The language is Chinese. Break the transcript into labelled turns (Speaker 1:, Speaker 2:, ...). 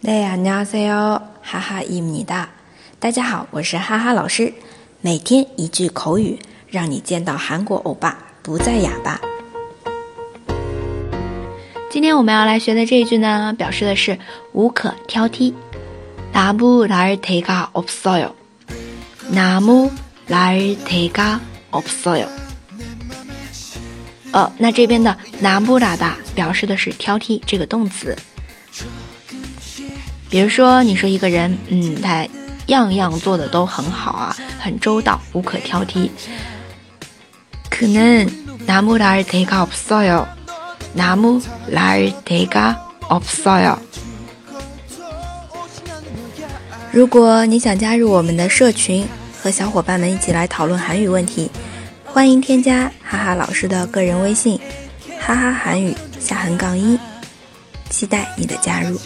Speaker 1: 네 안녕하세요， 哈哈伊米哒。大家好，我是哈哈老师。每天一句口语，让你见到韩国欧巴不再哑巴。今天我们要来学的这一句呢，表示的是无可挑剔。나무랄데가없어 요。 나무랄데가없어 요。 呃，那这边的나무라 다表示的是挑剔这个动词。 比如说，你说一个人，嗯，他样样做的都很好啊，很周到，无可挑剔。可能나무랄데가없어 요， 나무랄데가없어 요。 如果你想加入我们的社群，和小伙伴们一起来讨论韩语问题，欢迎添加哈哈老师的个人微信，哈哈韩语下横杠一， 期待你的加入。